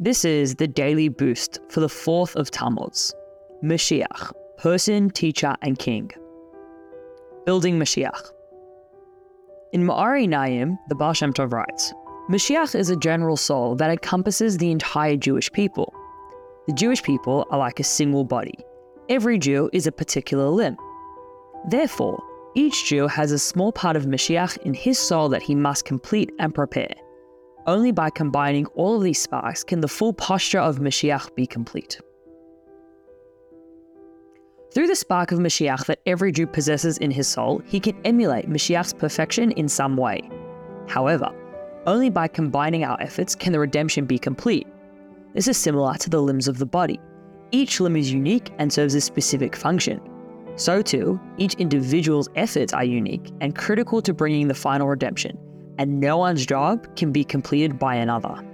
This is the daily boost for the 4th of Tammuz. Mashiach, person, teacher, and king. Building Mashiach. In Me'or Einayim, the Baal Shem Tov writes, Mashiach is a general soul that encompasses the entire Jewish people. The Jewish people are like a single body. Every Jew is a particular limb. Therefore, each Jew has a small part of Mashiach in his soul that he must complete and prepare. Only by combining all of these sparks can the full posture of Mashiach be complete. Through the spark of Mashiach that every Jew possesses in his soul, he can emulate Mashiach's perfection in some way. However, only by combining our efforts can the redemption be complete. This is similar to the limbs of the body. Each limb is unique and serves a specific function. So, too, each individual's efforts are unique and critical to bringing the final redemption, and no one's job can be completed by another.